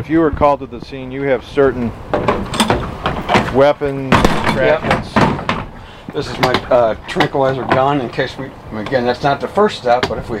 If you were called to the scene, you have certain weapons, fragments. This is my uh, tranquilizer gun in case we, again, that's not the first step, but if we.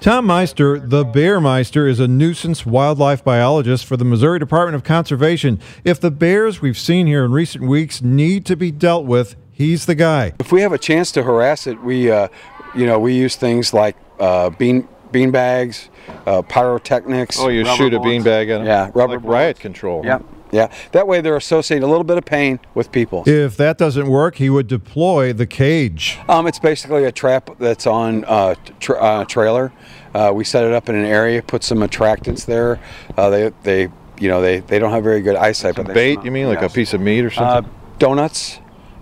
Tom Meister, the Bear Meister, is a nuisance wildlife biologist for the Missouri Department of Conservation. If the bears we've seen here in recent weeks need to be dealt with, he's the guy. If we have a chance to harass it, we, uh, you know, we use things like uh, bean bean bags, uh, pyrotechnics. Oh, you shoot a beanbag at them? Yeah, rubber like riot control. Yeah, yeah. That way they're associating a little bit of pain with people. If that doesn't work, he would deploy the cage. Um, it's basically a trap that's on uh, tra- uh, trailer. Uh, we set it up in an area, put some attractants there. Uh, they, they, you know, they, they don't have very good eyesight. Some but they bait, smell. you mean, like Yes. a piece of meat or Uh, something? donuts,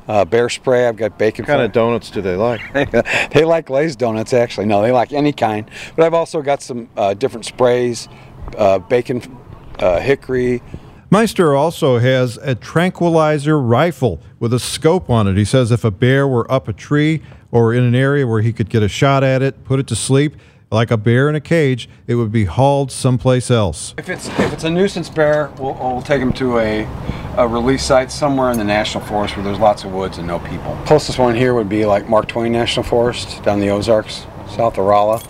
uh, bear spray. I've got bacon. what kind fat. of donuts do they like? they like glazed donuts, actually. No, they like any kind. But I've also got some uh, different sprays, uh, bacon, uh, hickory. Meister also has a tranquilizer rifle with a scope on it. He says if a bear were up a tree or in an area where he could get a shot at it, put it to sleep, like a bear in a cage, it would be hauled someplace else. If it's if it's a nuisance bear, we'll, we'll take them to a, a release site somewhere in the national forest where there's lots of woods and no people. Closest one here would be like Mark Twain National Forest down the Ozarks, south of Rolla.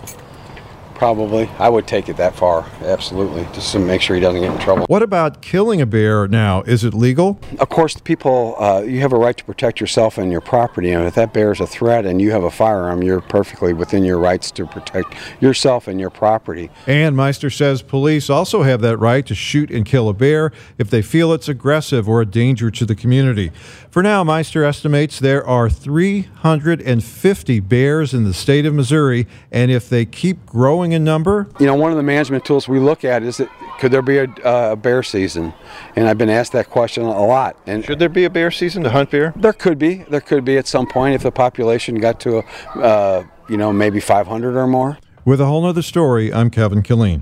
Probably, I would take it that far, absolutely, just to make sure he doesn't get in trouble. What about killing a bear now? Is it legal? Of course, people, uh, you have a right to protect yourself and your property, and if that bear is a threat and you have a firearm, you're perfectly within your rights to protect yourself and your property. And Meister says police also have that right to shoot and kill a bear if they feel it's aggressive or a danger to the community. For now, Meister estimates there are 350 bears in the state of Missouri, and if they keep growing in number, You know, one of the management tools we look at is that could there be a, uh, a bear season? And I've been asked that question a lot. And should there be a bear season to hunt bear? there could be, there could be at some point if the population got to, a, uh, you know, maybe 500 or more. With a whole nother story, I'm Kevin Killeen.